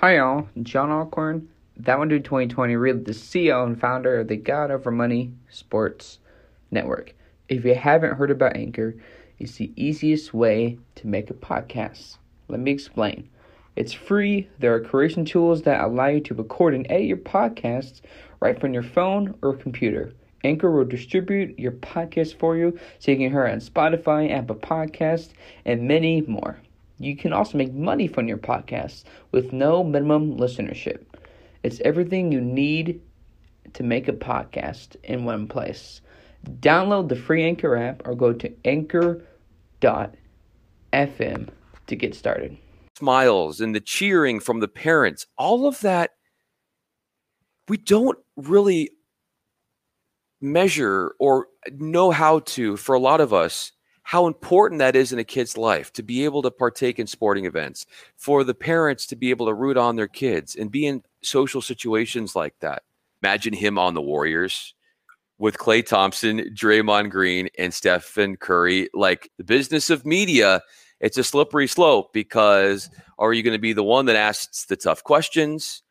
Hi, y'all. John Alcorn, that one dude 2020, really the CEO and founder of the God Over Money Sports Network. If you haven't heard about Anchor, it's the easiest way to make a podcast. Let me explain. It's free. There are creation tools that allow you to record and edit your podcasts right from your phone or computer. Anchor will distribute your podcast for you so you can hear it on Spotify, Apple Podcasts, and many more. You can also make money from your podcast with no minimum listenership. It's everything you need to make a podcast in one place. Download the free Anchor app or go to anchor.fm to get started. Smiles and the cheering from the parents, all of that, we don't really measure or know how to, for a lot of us, how important that is in a kid's life to be able to partake in sporting events, for the parents to be able to root on their kids and be in social situations like that. Imagine him on the Warriors with Klay Thompson, Draymond Green, and Stephen Curry. Like the business of media, it's a slippery slope because are you going to be the one that asks the tough questions?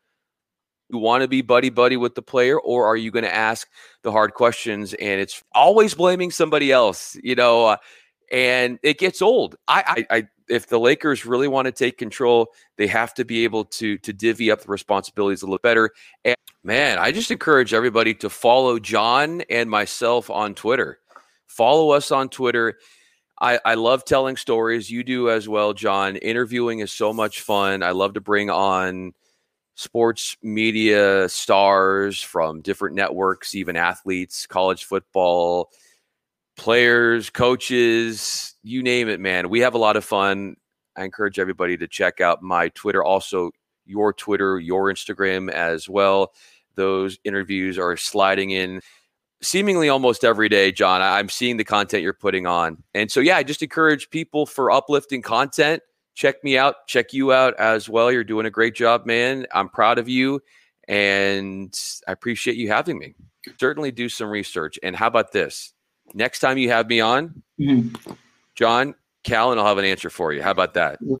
You want to be buddy buddy with the player, or are you going to ask the hard questions? And it's always blaming somebody else. You know, uh, and it gets old. I, I, I, if the Lakers really want to take control, they have to be able to to divvy up the responsibilities a little better. And man, I just encourage everybody to follow John and myself on Twitter. Follow us on Twitter. I, I love telling stories. You do as well, John. Interviewing is so much fun. I love to bring on sports media stars from different networks, even athletes, college football, players, coaches, you name it, man. We have a lot of fun. I encourage everybody to check out my Twitter, also your Twitter, your Instagram as well. Those interviews are sliding in seemingly almost every day, John. I'm seeing the content you're putting on. And so, yeah, I just encourage people for uplifting content. Check me out, check you out as well. You're doing a great job, man. I'm proud of you and I appreciate you having me. Certainly do some research. And how about this? Next time you have me on, mm-hmm. John, Callan, I'll have an answer for you. How about that?